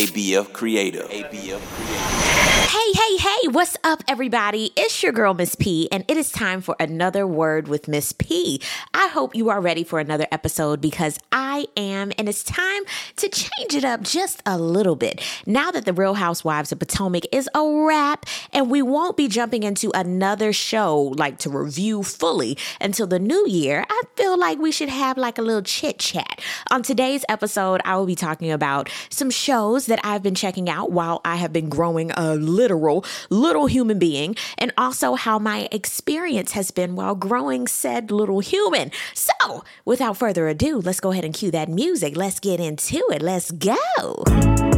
ABF Creative. ABF Creative. Hey, hey, hey, what's up, everybody? It's your girl, Miss P, and it is time for another word with Miss P. I hope you are ready for another episode because I am, and it's time to change it up just a little bit. Now that The Real Housewives of Potomac is a wrap, and we won't be jumping into another show like to review fully until the new year, I feel like we should have like a little chit chat. On today's episode, I will be talking about some shows that I've been checking out while I have been growing a literal little human being, and also how my experience has been while growing said little human. So, without further ado, let's go ahead and cue that music. Let's get into it. Let's go.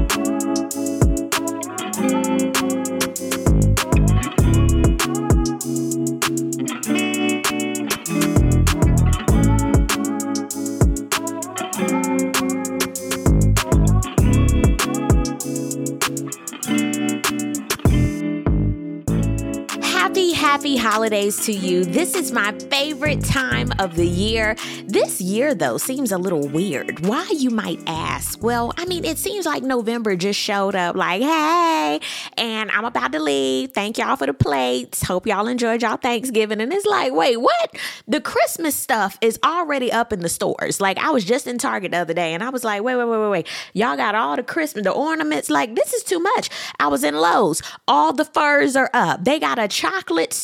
Holidays to you. This is my favorite time of the year. This year, though, seems a little weird. Why, you might ask? Well, I mean, it seems like November just showed up like, hey, and I'm about to leave. Thank y'all for the plates. Hope y'all enjoyed y'all Thanksgiving. And it's like, wait, what? The Christmas stuff is already up in the stores. Like, I was just in Target the other day and I was like, wait, wait, wait, wait, wait. Y'all got all the Christmas, the ornaments. Like, this is too much. I was in Lowe's. All the firs are up. They got a chocolate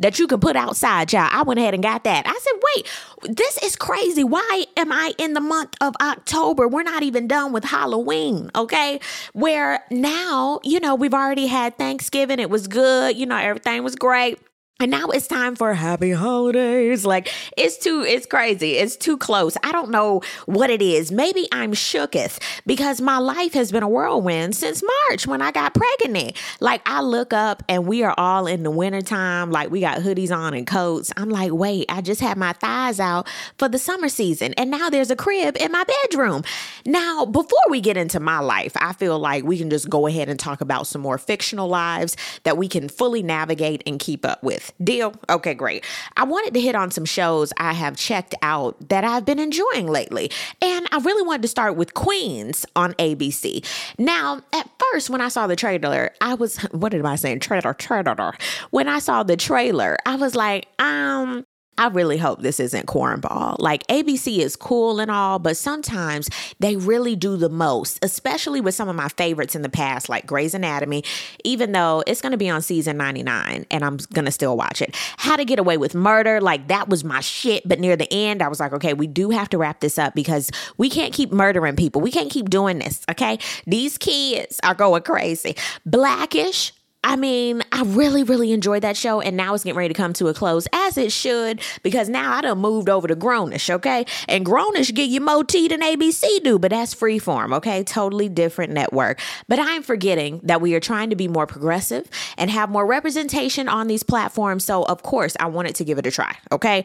That you can put outside, y'all. I went ahead and got that. I said, wait, this is crazy. Why am I in the month of October? We're not even done with Halloween, okay? Where now, you know, we've already had Thanksgiving. It was good. You know, everything was great. And now it's time for happy holidays. Like it's too, it's crazy. It's too close. I don't know what it is. Maybe I'm shooketh because my life has been a whirlwind since March when I got pregnant. Like I look up and we are all in the wintertime. Like we got hoodies on and coats. I'm like, wait, I just had my thighs out for the summer season. And now there's a crib in my bedroom. Now, before we get into my life, I feel like we can just go ahead and talk about some more fictional lives that we can fully navigate and keep up with. Deal? Okay, great. I wanted to hit on some shows I have checked out that I've been enjoying lately. And I really wanted to start with Queens on ABC. Now, at first, when I saw the trailer, I was, what am I saying? Trailer, trailer. When I saw the trailer, I was like, um, I really hope this isn't cornball. Like ABC is cool and all, but sometimes they really do the most, especially with some of my favorites in the past, like Grey's Anatomy, even though it's going to be on season 99 and I'm going to still watch it. How to Get Away with Murder, like that was my shit. But near the end, I was like, okay, we do have to wrap this up because we can't keep murdering people. We can't keep doing this, okay? These kids are going crazy. Blackish, I mean, I really, really enjoyed that show, and now it's getting ready to come to a close, as it should, because now I done moved over to Grownish, okay? And Grownish get you more tea than ABC do, but that's freeform, okay? Totally different network. But I'm forgetting that we are trying to be more progressive and have more representation on these platforms, so of course I wanted to give it a try, okay?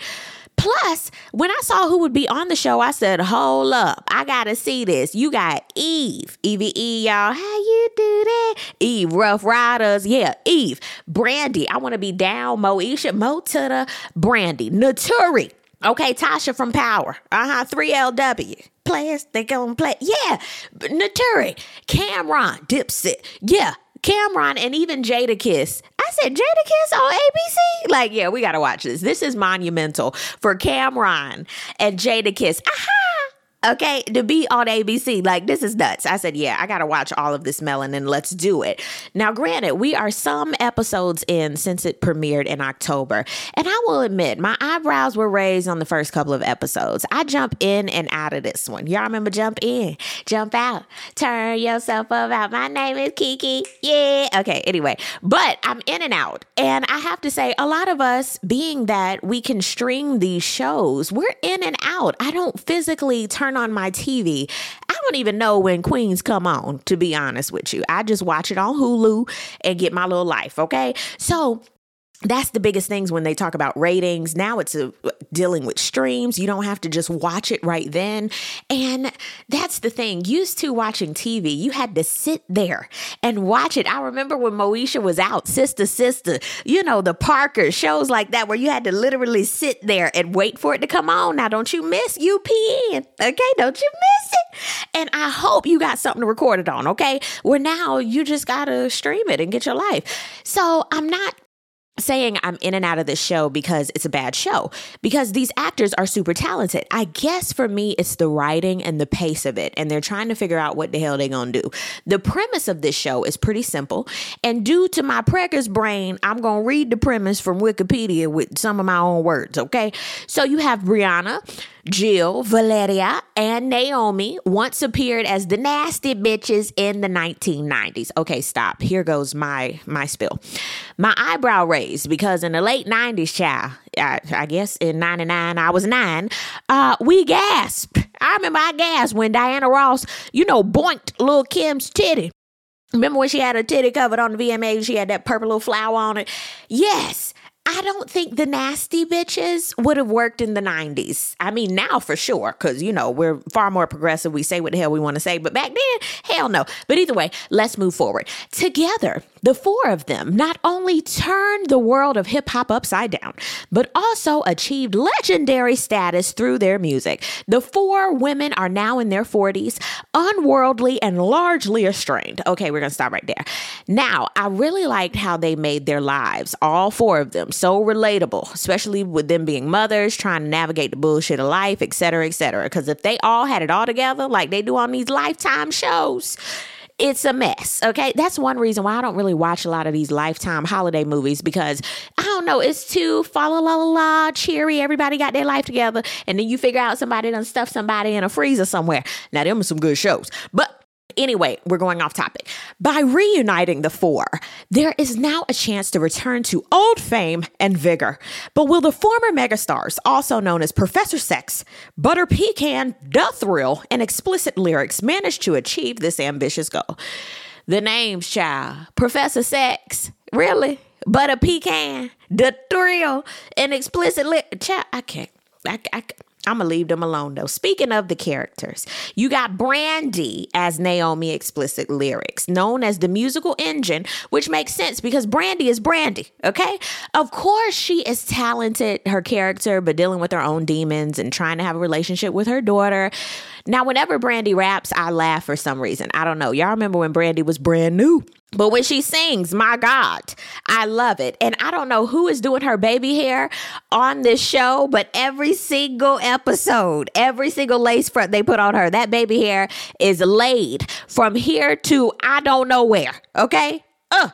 Plus, when I saw who would be on the show, I said, hold up, I gotta see this. You got Eve, Evie y'all. How you do that? Eve, Ruff Ryders. Yeah, Eve. Brandy. I wanna be down. Moesha, Mo to the Brandy. Naturi. Okay, Tasha from Power. Uh huh. 3LW. Players, they gonna play. Yeah. Naturi. Cam'ron. Dipset. Yeah. Cam'ron and even Jadakiss. I said, Jadakiss on ABC? Like, yeah, we got to watch this. This is monumental for Cam'ron and Jadakiss. Aha! okay, to be on ABC. Like, this is nuts. I said, yeah, I got to watch all of this melanin. Let's do it. Now, granted, we are some episodes in since it premiered in October. And I will admit, my eyebrows were raised on the first couple of episodes. I jump in and out of this one. Y'all remember jump in, jump out, turn yourself about. My name is Kiki. Yeah. Okay, anyway, but I'm in and out. And I have to say, a lot of us, being that we can stream these shows, we're in and out. I don't physically turn on my TV, I don't even know when Queens come on, to be honest with you. I just watch it on Hulu and get my little life, okay? So that's the biggest things when they talk about ratings. Now it's a, dealing with streams. You don't have to just watch it right then. And that's the thing. Used to watching TV, you had to sit there and watch it. I remember when Moesha was out, Sister Sister, you know, the Parker shows like that where you had to literally sit there and wait for it to come on. Now, don't you miss UPN? Okay, don't you miss it? And I hope you got something to record it on, okay? Where now you just gotta stream it and get your life. So I'm not saying I'm in and out of this show because it's a bad show, because these actors are super talented. I guess for me, it's the writing and the pace of it, and they're trying to figure out what the hell they're gonna do. The premise of this show is pretty simple, and due to my preggers brain, I'm gonna read the premise from Wikipedia with some of my own words, okay? So you have Brianna. Jill, Valeria, and Naomi once appeared as the nasty bitches in the 1990s. Okay, stop. Here goes my my spill. My eyebrow raised because in the late 90s, child, I, I guess in 99, I was nine, uh, we gasped. I remember I gasped when Diana Ross, you know, boinked Lil' Kim's titty. Remember when she had her titty covered on the VMA? She had that purple little flower on it. Yes, I don't think the nasty bitches would have worked in the 90s. I mean, now for sure, because, you know, we're far more progressive. We say what the hell we want to say. But back then, hell no. But either way, let's move forward. Together, the four of them not only turned the world of hip hop upside down, but also achieved legendary status through their music. The four women are now in their 40s, unworldly and largely estranged. Okay, we're going to stop right there. Now, I really liked how they made their lives, all four of them, so relatable, especially with them being mothers, trying to navigate the bullshit of life, etc., etc. Because if they all had it all together like they do on these lifetime shows, it's a mess. Okay. That's one reason why I don't really watch a lot of these lifetime holiday movies because I don't know, it's too fa la la la cheery. Everybody got their life together. And then you figure out somebody done stuff somebody in a freezer somewhere. Now, them are some good shows. But Anyway, we're going off topic. By reuniting the four, there is now a chance to return to old fame and vigor. But will the former megastars, also known as Professor Sex, Butter Pecan, Da Thrill, and explicit lyrics, manage to achieve this ambitious goal? The name's child, Professor Sex, really? Butter Pecan, Da Thrill, and explicit lyrics. Child, I can't. I, I, I'm gonna leave them alone though. Speaking of the characters, you got Brandy as Naomi explicit lyrics, known as the musical engine, which makes sense because Brandy is Brandy, okay? Of course, she is talented, her character, but dealing with her own demons and trying to have a relationship with her daughter. Now, whenever Brandy raps, I laugh for some reason. I don't know. Y'all remember when Brandy was brand new? But when she sings, my God, I love it. And I don't know who is doing her baby hair on this show, but every single episode, every single lace front they put on her, that baby hair is laid from here to I don't know where. Okay? Uh,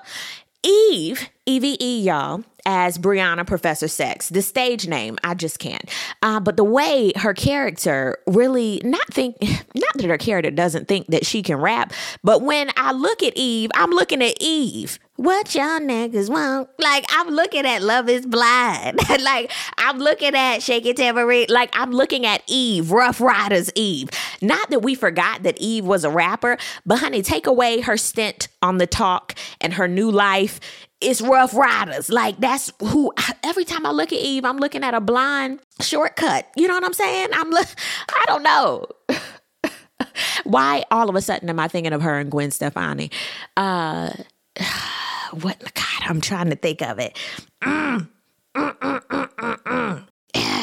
Eve, EVE, y'all, as Brianna Professor Sex. The stage name, I just can't. Uh, but the way her character really not think, not that her character doesn't think that she can rap, but when I look at Eve, I'm looking at Eve. What y'all niggas want? Like I'm looking at Love Is Blind. like I'm looking at Shake It Tambourine. Like I'm looking at Eve, Ruff Ryders Eve. Not that we forgot that Eve was a rapper, but honey, take away her stint on the talk and her new life it's Ruff Ryders. Like that's who. Every time I look at Eve, I'm looking at a blind shortcut. You know what I'm saying? I'm. Look. I don't know. Why all of a sudden am I thinking of her and Gwen Stefani? Uh, what? God, I'm trying to think of it. Mm, mm, mm, mm, mm, mm.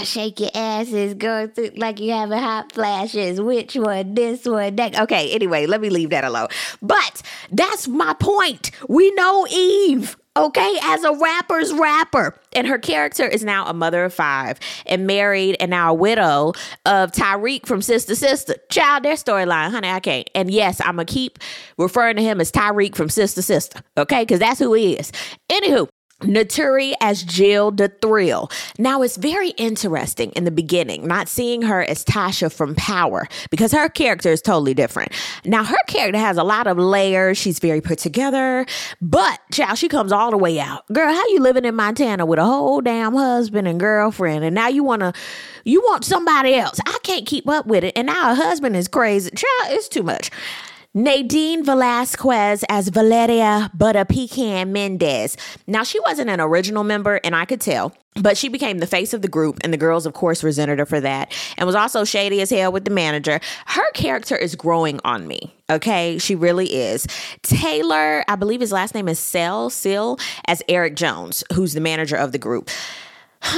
Shake your asses, go through like you having hot flashes. Which one? This one? That. Okay. Anyway, let me leave that alone. But that's my point. We know Eve okay, as a rapper's rapper. And her character is now a mother of five and married and now a widow of Tyreek from Sister Sister. Child, their storyline, honey, I can't. And yes, I'm going to keep referring to him as Tyreek from Sister Sister, okay? Because that's who he is. Anywho, Naturi as Jill the Thrill. Now it's very interesting in the beginning, not seeing her as Tasha from Power because her character is totally different. Now her character has a lot of layers. She's very put together, but child, she comes all the way out. Girl, how you living in Montana with a whole damn husband and girlfriend, and now you wanna, you want somebody else? I can't keep up with it, and now her husband is crazy. Child, it's too much. Nadine Velasquez as Valeria Butter Pecan Mendez. Now, she wasn't an original member, and I could tell, but she became the face of the group, and the girls, of course, resented her for that, and was also shady as hell with the manager. Her character is growing on me. Okay, she really is. Taylor, I believe his last name is Sell Sill, as Eric Jones, who's the manager of the group.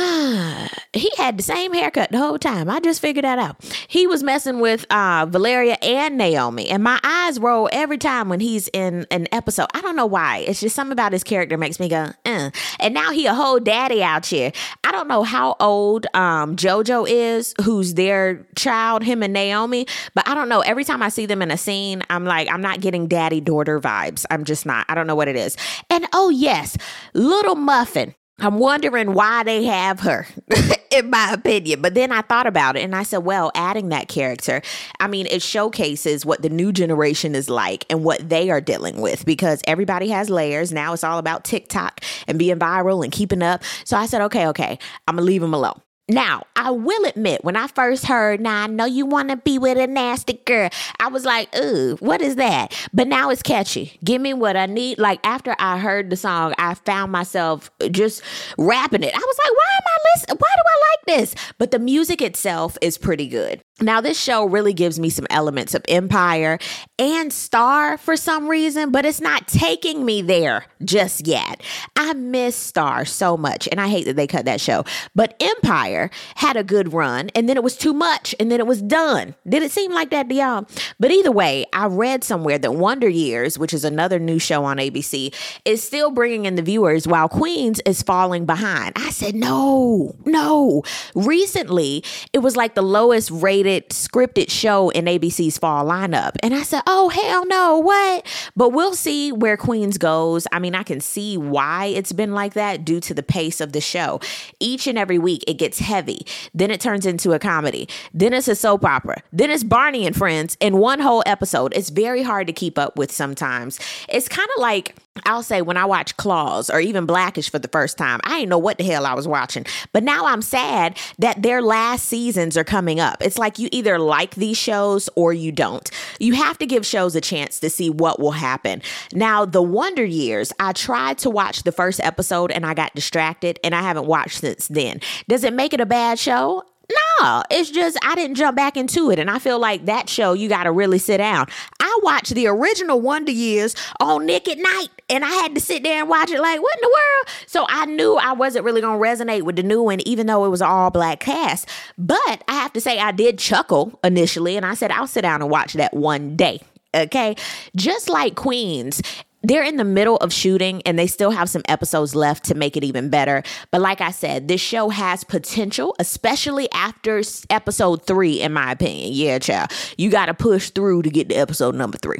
he had the same haircut the whole time. I just figured that out. He was messing with uh, Valeria and Naomi, and my eyes roll every time when he's in an episode. I don't know why. It's just something about his character makes me go, uh. And now he a whole daddy out here. I don't know how old um, JoJo is, who's their child, him and Naomi, but I don't know. Every time I see them in a scene, I'm like, I'm not getting daddy daughter vibes. I'm just not. I don't know what it is. And oh yes, little muffin I'm wondering why they have her, in my opinion. But then I thought about it and I said, well, adding that character, I mean, it showcases what the new generation is like and what they are dealing with because everybody has layers. Now it's all about TikTok and being viral and keeping up. So I said, okay, okay, I'm going to leave them alone. Now, I will admit, when I first heard, now I know you want to be with a nasty girl, I was like, ooh, what is that? But now it's catchy. Give me what I need. Like, after I heard the song, I found myself uh, just rapping it. I was like, why am I listening? Why do I like this? But the music itself is pretty good. Now, this show really gives me some elements of Empire and Star for some reason, but it's not taking me there just yet. I miss Star so much, and I hate that they cut that show. But Empire had a good run, and then it was too much, and then it was done. Did it seem like that to y'all? But either way, I read somewhere that Wonder Years, which is another new show on ABC, is still bringing in the viewers while Queens is falling behind. I said, no, no. Recently, it was like the lowest rated rated scripted show in ABC's fall lineup. And I said, oh, hell no, what? But we'll see where Queens goes. I mean, I can see why it's been like that due to the pace of the show. Each and every week, it gets heavy. Then it turns into a comedy. Then it's a soap opera. Then it's Barney and Friends in one whole episode. It's very hard to keep up with sometimes. It's kind of like, I'll say when I watch Claws or even Blackish for the first time, I didn't know what the hell I was watching. But now I'm sad that their last seasons are coming up. It's like you either like these shows or you don't. You have to give shows a chance to see what will happen. Now, The Wonder Years, I tried to watch the first episode and I got distracted and I haven't watched since then. Does it make it a bad show? No, it's just I didn't jump back into it. And I feel like that show, you got to really sit down. I watched the original Wonder Years on Nick at Nite, and I had to sit there and watch it like, what in the world? So I knew I wasn't really going to resonate with the new one, even though it was all black cast. But I have to say, I did chuckle initially, and I said, I'll sit down and watch that one day. Okay. Just like Queens, they're in the middle of shooting and they still have some episodes left to make it even better. But like I said, this show has potential, especially after episode three, in my opinion. Yeah, child. You got to push through to get to episode number three.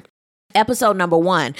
Episode number one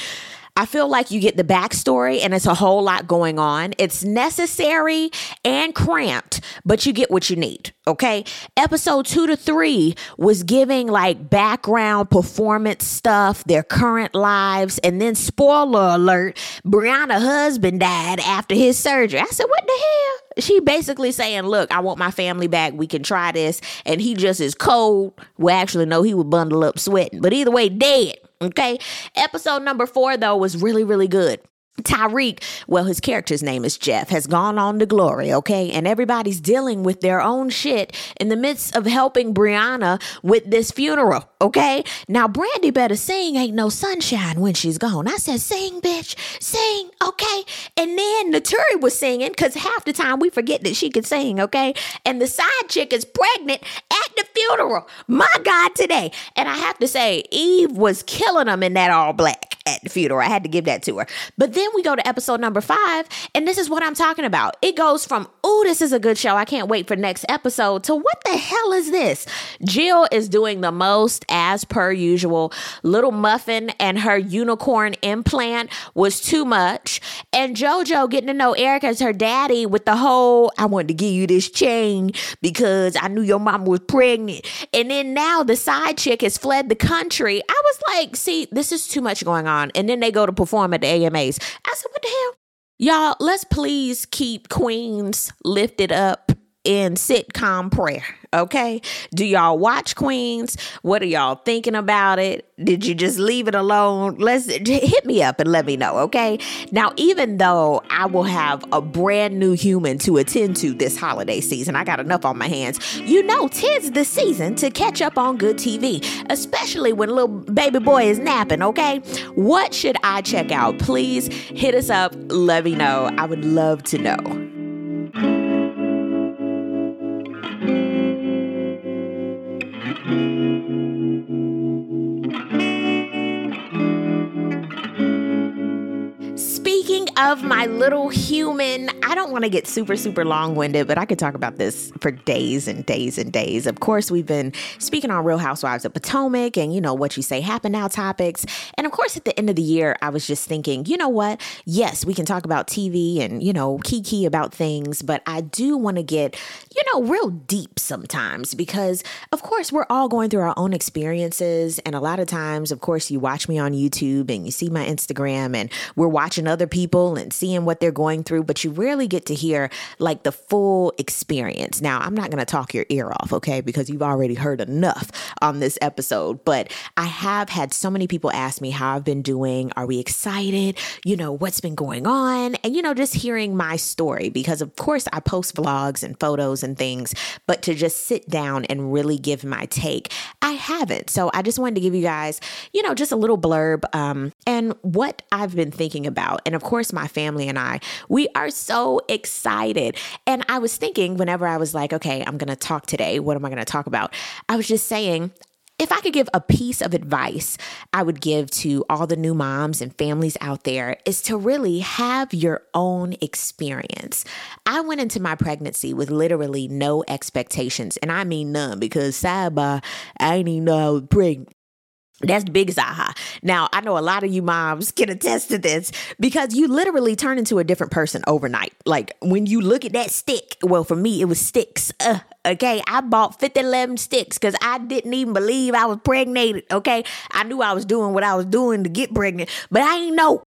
I feel like you get the backstory and it's a whole lot going on. It's necessary and cramped, but you get what you need. Okay. Episode two to three was giving like background performance stuff, their current lives. And then, spoiler alert, Brianna husband died after his surgery. I said, what the hell? She basically saying, look, I want my family back. We can try this. And he just is cold. Well, actually, no, he would bundle up sweating. But either way, dead. Okay. Episode number four, though, was really, really good. Tariq, well, his character's name is Jeff, has gone on to glory, okay? And everybody's dealing with their own shit in the midst of helping Brianna with this funeral, okay? Now, Brandy better sing Ain't No Sunshine when she's gone. I said, sing, bitch, sing, okay? And then Naturi was singing because half the time we forget that she could sing, okay? And the side chick is pregnant at the funeral. My God, today. And I have to say, Eve was killing them in that all black at the funeral. I had to give that to her. But then we go to episode number five, and this is what I'm talking about. It goes from, oh, this is a good show. I can't wait for next episode to what the hell is this? Jill is doing the most as per usual. Little Muffin and her unicorn implant was too much. And JoJo getting to know Eric as her daddy with the whole, I wanted to give you this chain because I knew your mom was pregnant. And then now the side chick has fled the country. I was like, see, this is too much going on on. And then they go to perform at the AMAs. I said, what the hell? Y'all, let's please keep Queens lifted up in sitcom prayer. Okay. Do y'all watch Queens? What are y'all thinking about it? Did you just leave it alone? Let's hit me up and let me know. Okay. Now, even though I will have a brand new human to attend to this holiday season, I got enough on my hands. You know, tis the season to catch up on good TV, especially when little baby boy is napping. Okay. What should I check out? Please hit us up. Let me know. I would love to know. Of my little human. I don't want to get super, super long winded, but I could talk about this for days and days and days. Of course, we've been speaking on Real Housewives of Potomac and, you know, what you say happen now topics. And of course, at the end of the year, I was just thinking, you know what? Yes, we can talk about TV and, you know, kiki about things, but I do want to get, you know, real deep sometimes because, of course, we're all going through our own experiences. And a lot of times, of course, you watch me on YouTube and you see my Instagram and we're watching other people and seeing what they're going through, but you rarely get to hear like the full experience. Now, I'm not going to talk your ear off, okay, because you've already heard enough on this episode, but I have had so many people ask me how I've been doing. Are we excited? You know, what's been going on? And, you know, just hearing my story because, of course, I post vlogs and photos and things, but to just sit down and really give my take, I haven't. So I just wanted to give you guys, you know, just a little blurb um, and what I've been thinking about. And of course, my family and I, we are so excited. And I was thinking whenever I was like, okay, I'm going to talk today, what am I going to talk about? I was just saying, if I could give a piece of advice I would give to all the new moms and families out there is to really have your own experience. I went into my pregnancy with literally no expectations, and I mean none because sidebar, I didn't even know I was pregnant. That's the biggest aha. Now, I know a lot of you moms can attest to this because you literally turn into a different person overnight. Like when you look at that stick, well, for me, it was sticks. Uh, okay, I bought 50, 11 sticks because I didn't even believe I was pregnant. Okay, I knew I was doing what I was doing to get pregnant, but I ain't know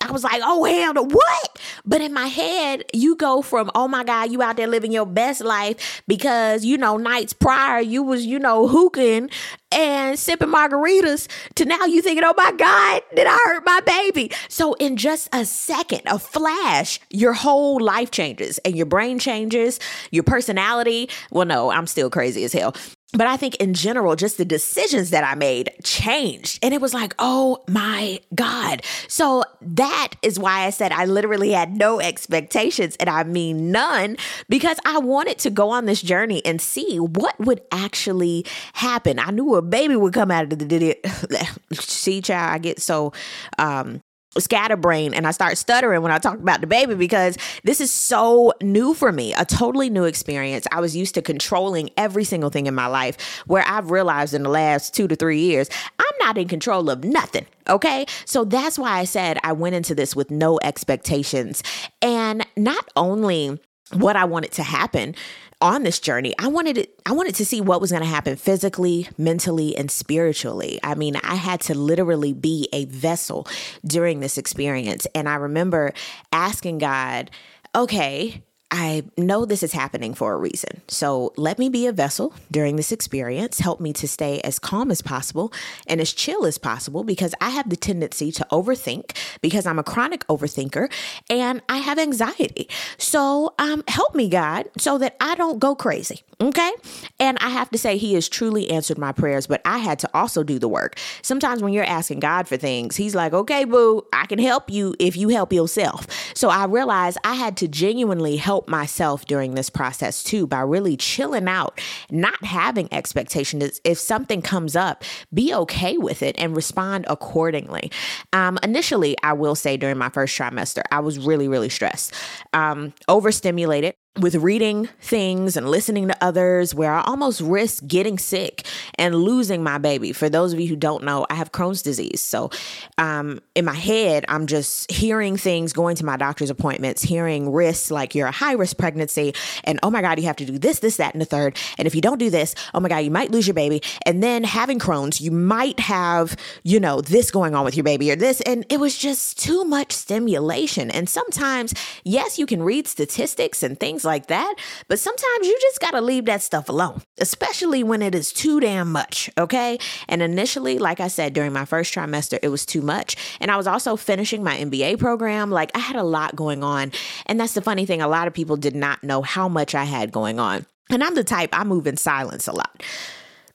I was like, oh hell no, what? But in my head, you go from, oh my God, you out there living your best life because, you know, nights prior you was, you know, hooking and sipping margaritas to now you thinking, oh my God, did I hurt my baby? So in just a second, a flash, your whole life changes and your brain changes, your personality. Well, no, I'm still crazy as hell but I think in general, just the decisions that I made changed. And it was like, oh my God. So that is why I said I literally had no expectations. And I mean none, because I wanted to go on this journey and see what would actually happen. I knew a baby would come out of the. See, child, I get so um, scatterbrain and I start stuttering when I talk about the baby because this is so new for me, a totally new experience. I was used to controlling every single thing in my life where I've realized in the last 2 to 3 years, I'm not in control of nothing, okay? So that's why I said I went into this with no expectations. And not only what I wanted to happen, on this journey, I wanted it, I wanted to see what was going to happen physically, mentally, and spiritually. I mean, I had to literally be a vessel during this experience. And I remember asking God, okay, I know this is happening for a reason. So let me be a vessel during this experience. Help me to stay as calm as possible and as chill as possible because I have the tendency to overthink because I'm a chronic overthinker and I have anxiety. So um, help me, God, so that I don't go crazy. Okay. And I have to say, He has truly answered my prayers, but I had to also do the work. Sometimes when you're asking God for things, He's like, okay, boo, I can help you if you help yourself. So I realized I had to genuinely help myself during this process too by really chilling out, not having expectations. If something comes up, be okay with it and respond accordingly. Um, initially, I will say during my first trimester, I was really, really stressed, um, overstimulated with reading things and listening to others where I almost risk getting sick and losing my baby. For those of you who don't know, I have Crohn's disease. So um, in my head, I'm just hearing things, going to my doctor's appointments, hearing risks like you're a high risk pregnancy and oh my God, you have to do this, this, that, and the third. And if you don't do this, oh my God, you might lose your baby. And then having Crohn's, you might have, you know, this going on with your baby or this. And it was just too much stimulation. And sometimes, yes, you can read statistics and things like that. But sometimes you just got to leave that stuff alone, especially when it is too damn much. Okay. And initially, like I said, during my first trimester, it was too much. And I was also finishing my MBA program. Like I had a lot going on. And that's the funny thing. A lot of people did not know how much I had going on. And I'm the type, I move in silence a lot.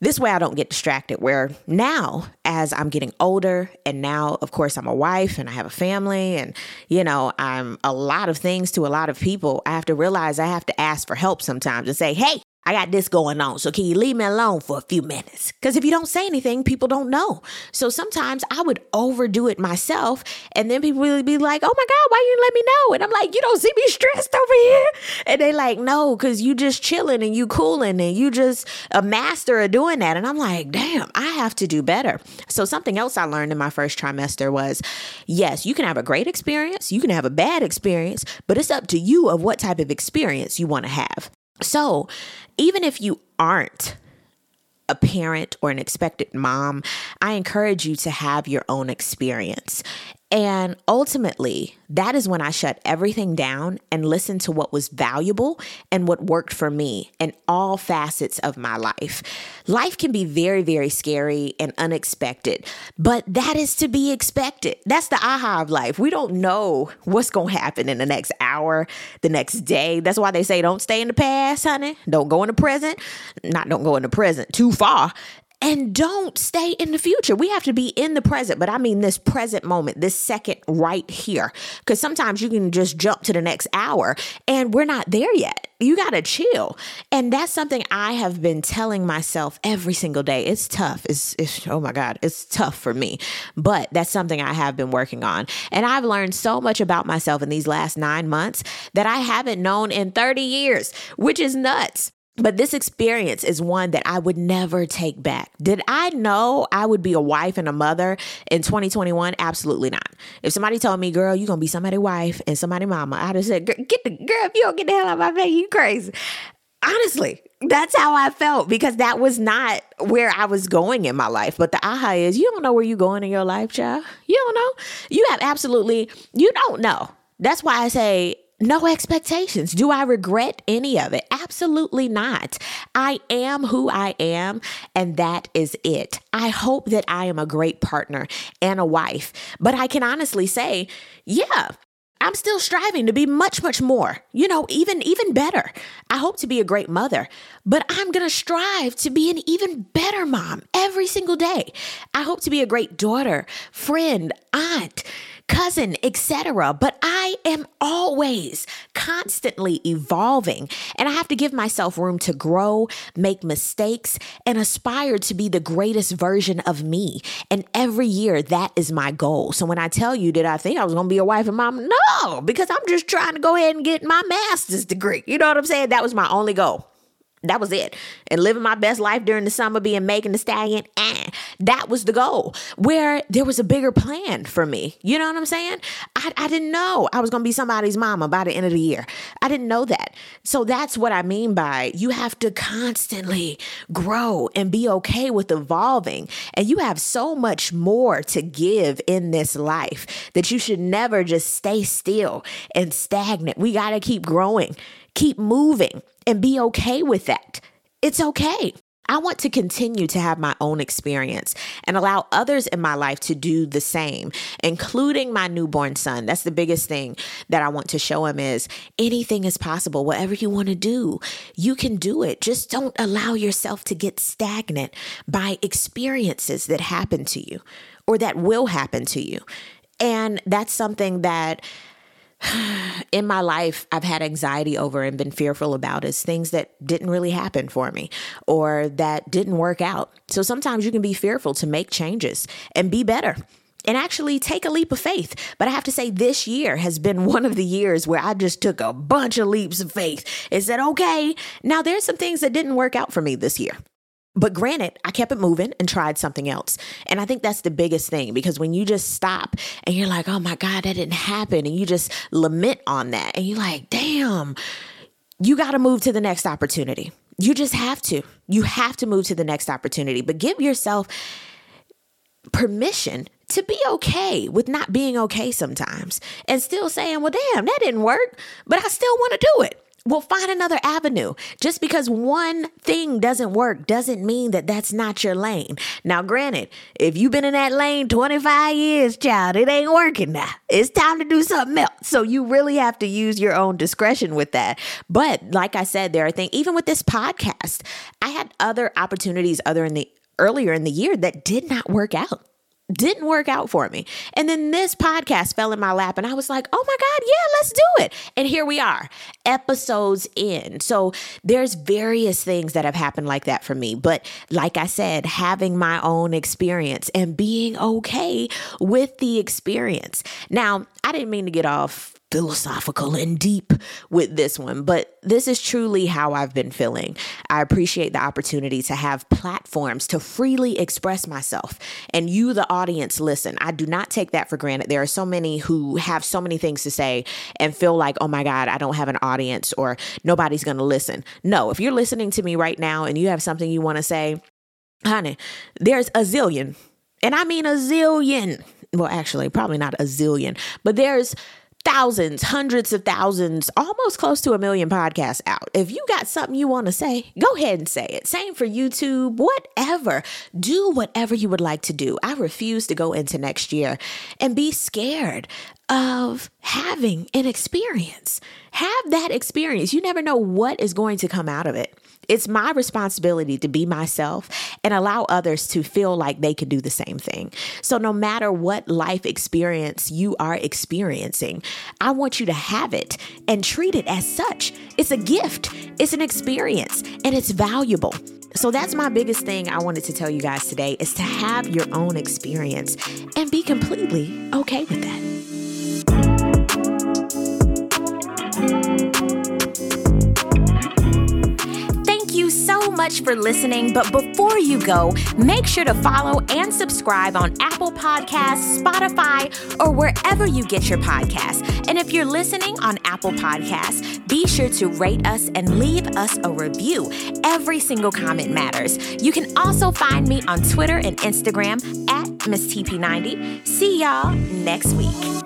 This way, I don't get distracted. Where now, as I'm getting older, and now, of course, I'm a wife and I have a family, and you know, I'm a lot of things to a lot of people, I have to realize I have to ask for help sometimes and say, hey, I got this going on. So can you leave me alone for a few minutes? Because if you don't say anything, people don't know. So sometimes I would overdo it myself. And then people would be like, oh my God, why you let me know? And I'm like, you don't see me stressed over here. And they like, no, because you just chilling and you cooling and you just a master of doing that. And I'm like, damn, I have to do better. So something else I learned in my first trimester was, yes, you can have a great experience. You can have a bad experience, but it's up to you of what type of experience you want to have. So, even if you aren't a parent or an expected mom, I encourage you to have your own experience. And ultimately, that is when I shut everything down and listened to what was valuable and what worked for me in all facets of my life. Life can be very, very scary and unexpected, but that is to be expected. That's the aha of life. We don't know what's going to happen in the next hour, the next day. That's why they say don't stay in the past, honey. Don't go in the present. Not don't go in the present too far and don't stay in the future. We have to be in the present, but I mean this present moment, this second right here. Because sometimes you can just jump to the next hour and we're not there yet. You got to chill. And that's something I have been telling myself every single day. It's tough. It's, it's, oh my God, it's tough for me. But that's something I have been working on. And I've learned so much about myself in these last nine months that I haven't known in 30 years, which is nuts. But this experience is one that I would never take back. Did I know I would be a wife and a mother in 2021? Absolutely not. If somebody told me, girl, you're going to be somebody's wife and somebody mama, I'd have said, get the girl, if you don't get the hell out of my face, you crazy. Honestly, that's how I felt because that was not where I was going in my life. But the aha is you don't know where you're going in your life, child. You don't know. You have absolutely, you don't know. That's why I say no expectations. Do I regret any of it? Absolutely not. I am who I am, and that is it. I hope that I am a great partner and a wife, but I can honestly say, yeah, I'm still striving to be much much more. You know, even even better. I hope to be a great mother, but I'm going to strive to be an even better mom every single day. I hope to be a great daughter, friend, aunt, cousin, etc. But I am always constantly evolving, and I have to give myself room to grow, make mistakes, and aspire to be the greatest version of me. And every year, that is my goal. So when I tell you that I think I was going to be a wife and mom, no, because I'm just trying to go ahead and get my master's degree. You know what I'm saying? That was my only goal. That was it. And living my best life during the summer, being Megan Thee Stallion, eh, that was the goal. Where there was a bigger plan for me. You know what I'm saying? I, I didn't know I was going to be somebody's mama by the end of the year. I didn't know that. So that's what I mean by you have to constantly grow and be okay with evolving. And you have so much more to give in this life that you should never just stay still and stagnant. We got to keep growing, keep moving and be okay with that. It's okay. I want to continue to have my own experience and allow others in my life to do the same, including my newborn son. That's the biggest thing that I want to show him is anything is possible. Whatever you want to do, you can do it. Just don't allow yourself to get stagnant by experiences that happen to you or that will happen to you. And that's something that in my life I've had anxiety over and been fearful about is things that didn't really happen for me or that didn't work out. So sometimes you can be fearful to make changes and be better and actually take a leap of faith. But I have to say, this year has been one of the years where I just took a bunch of leaps of faith and said, okay, now there's some things that didn't work out for me this year. But granted, I kept it moving and tried something else. And I think that's the biggest thing because when you just stop and you're like, oh my God, that didn't happen. And you just lament on that. And you're like, damn, you got to move to the next opportunity. You just have to. You have to move to the next opportunity. But give yourself permission to be okay with not being okay sometimes and still saying, well, damn, that didn't work, but I still want to do it. Well, find another avenue. Just because one thing doesn't work doesn't mean that that's not your lane. Now, granted, if you've been in that lane 25 years, child, it ain't working now. It's time to do something else. So you really have to use your own discretion with that. But like I said, there are things, even with this podcast, I had other opportunities other in the earlier in the year that did not work out. Didn't work out for me. And then this podcast fell in my lap and I was like, oh my God, yeah, let's do it. And here we are, episodes in. So there's various things that have happened like that for me. But like I said, having my own experience and being okay with the experience. Now, I didn't mean to get off philosophical and deep with this one, but this is truly how I've been feeling. I appreciate the opportunity to have platforms to freely express myself. And you, the audience, listen. I do not take that for granted. There are so many who have so many things to say and feel like, oh my God, I don't have an audience or nobody's going to listen. No, if you're listening to me right now and you have something you want to say, honey, there's a zillion. And I mean a zillion. Well, actually, probably not a zillion, but there's thousands, hundreds of thousands, almost close to a million podcasts out. If you got something you want to say, go ahead and say it. Same for YouTube, whatever. Do whatever you would like to do. I refuse to go into next year and be scared of having an experience. Have that experience. You never know what is going to come out of it. It's my responsibility to be myself and allow others to feel like they can do the same thing. So, no matter what life experience you are experiencing, I want you to have it and treat it as such. It's a gift, it's an experience, and it's valuable. So that's my biggest thing I wanted to tell you guys today is to have your own experience and be completely okay with that. Much for listening, but before you go, make sure to follow and subscribe on Apple Podcasts, Spotify, or wherever you get your podcasts. And if you're listening on Apple Podcasts, be sure to rate us and leave us a review. Every single comment matters. You can also find me on Twitter and Instagram at Miss TP90. See y'all next week.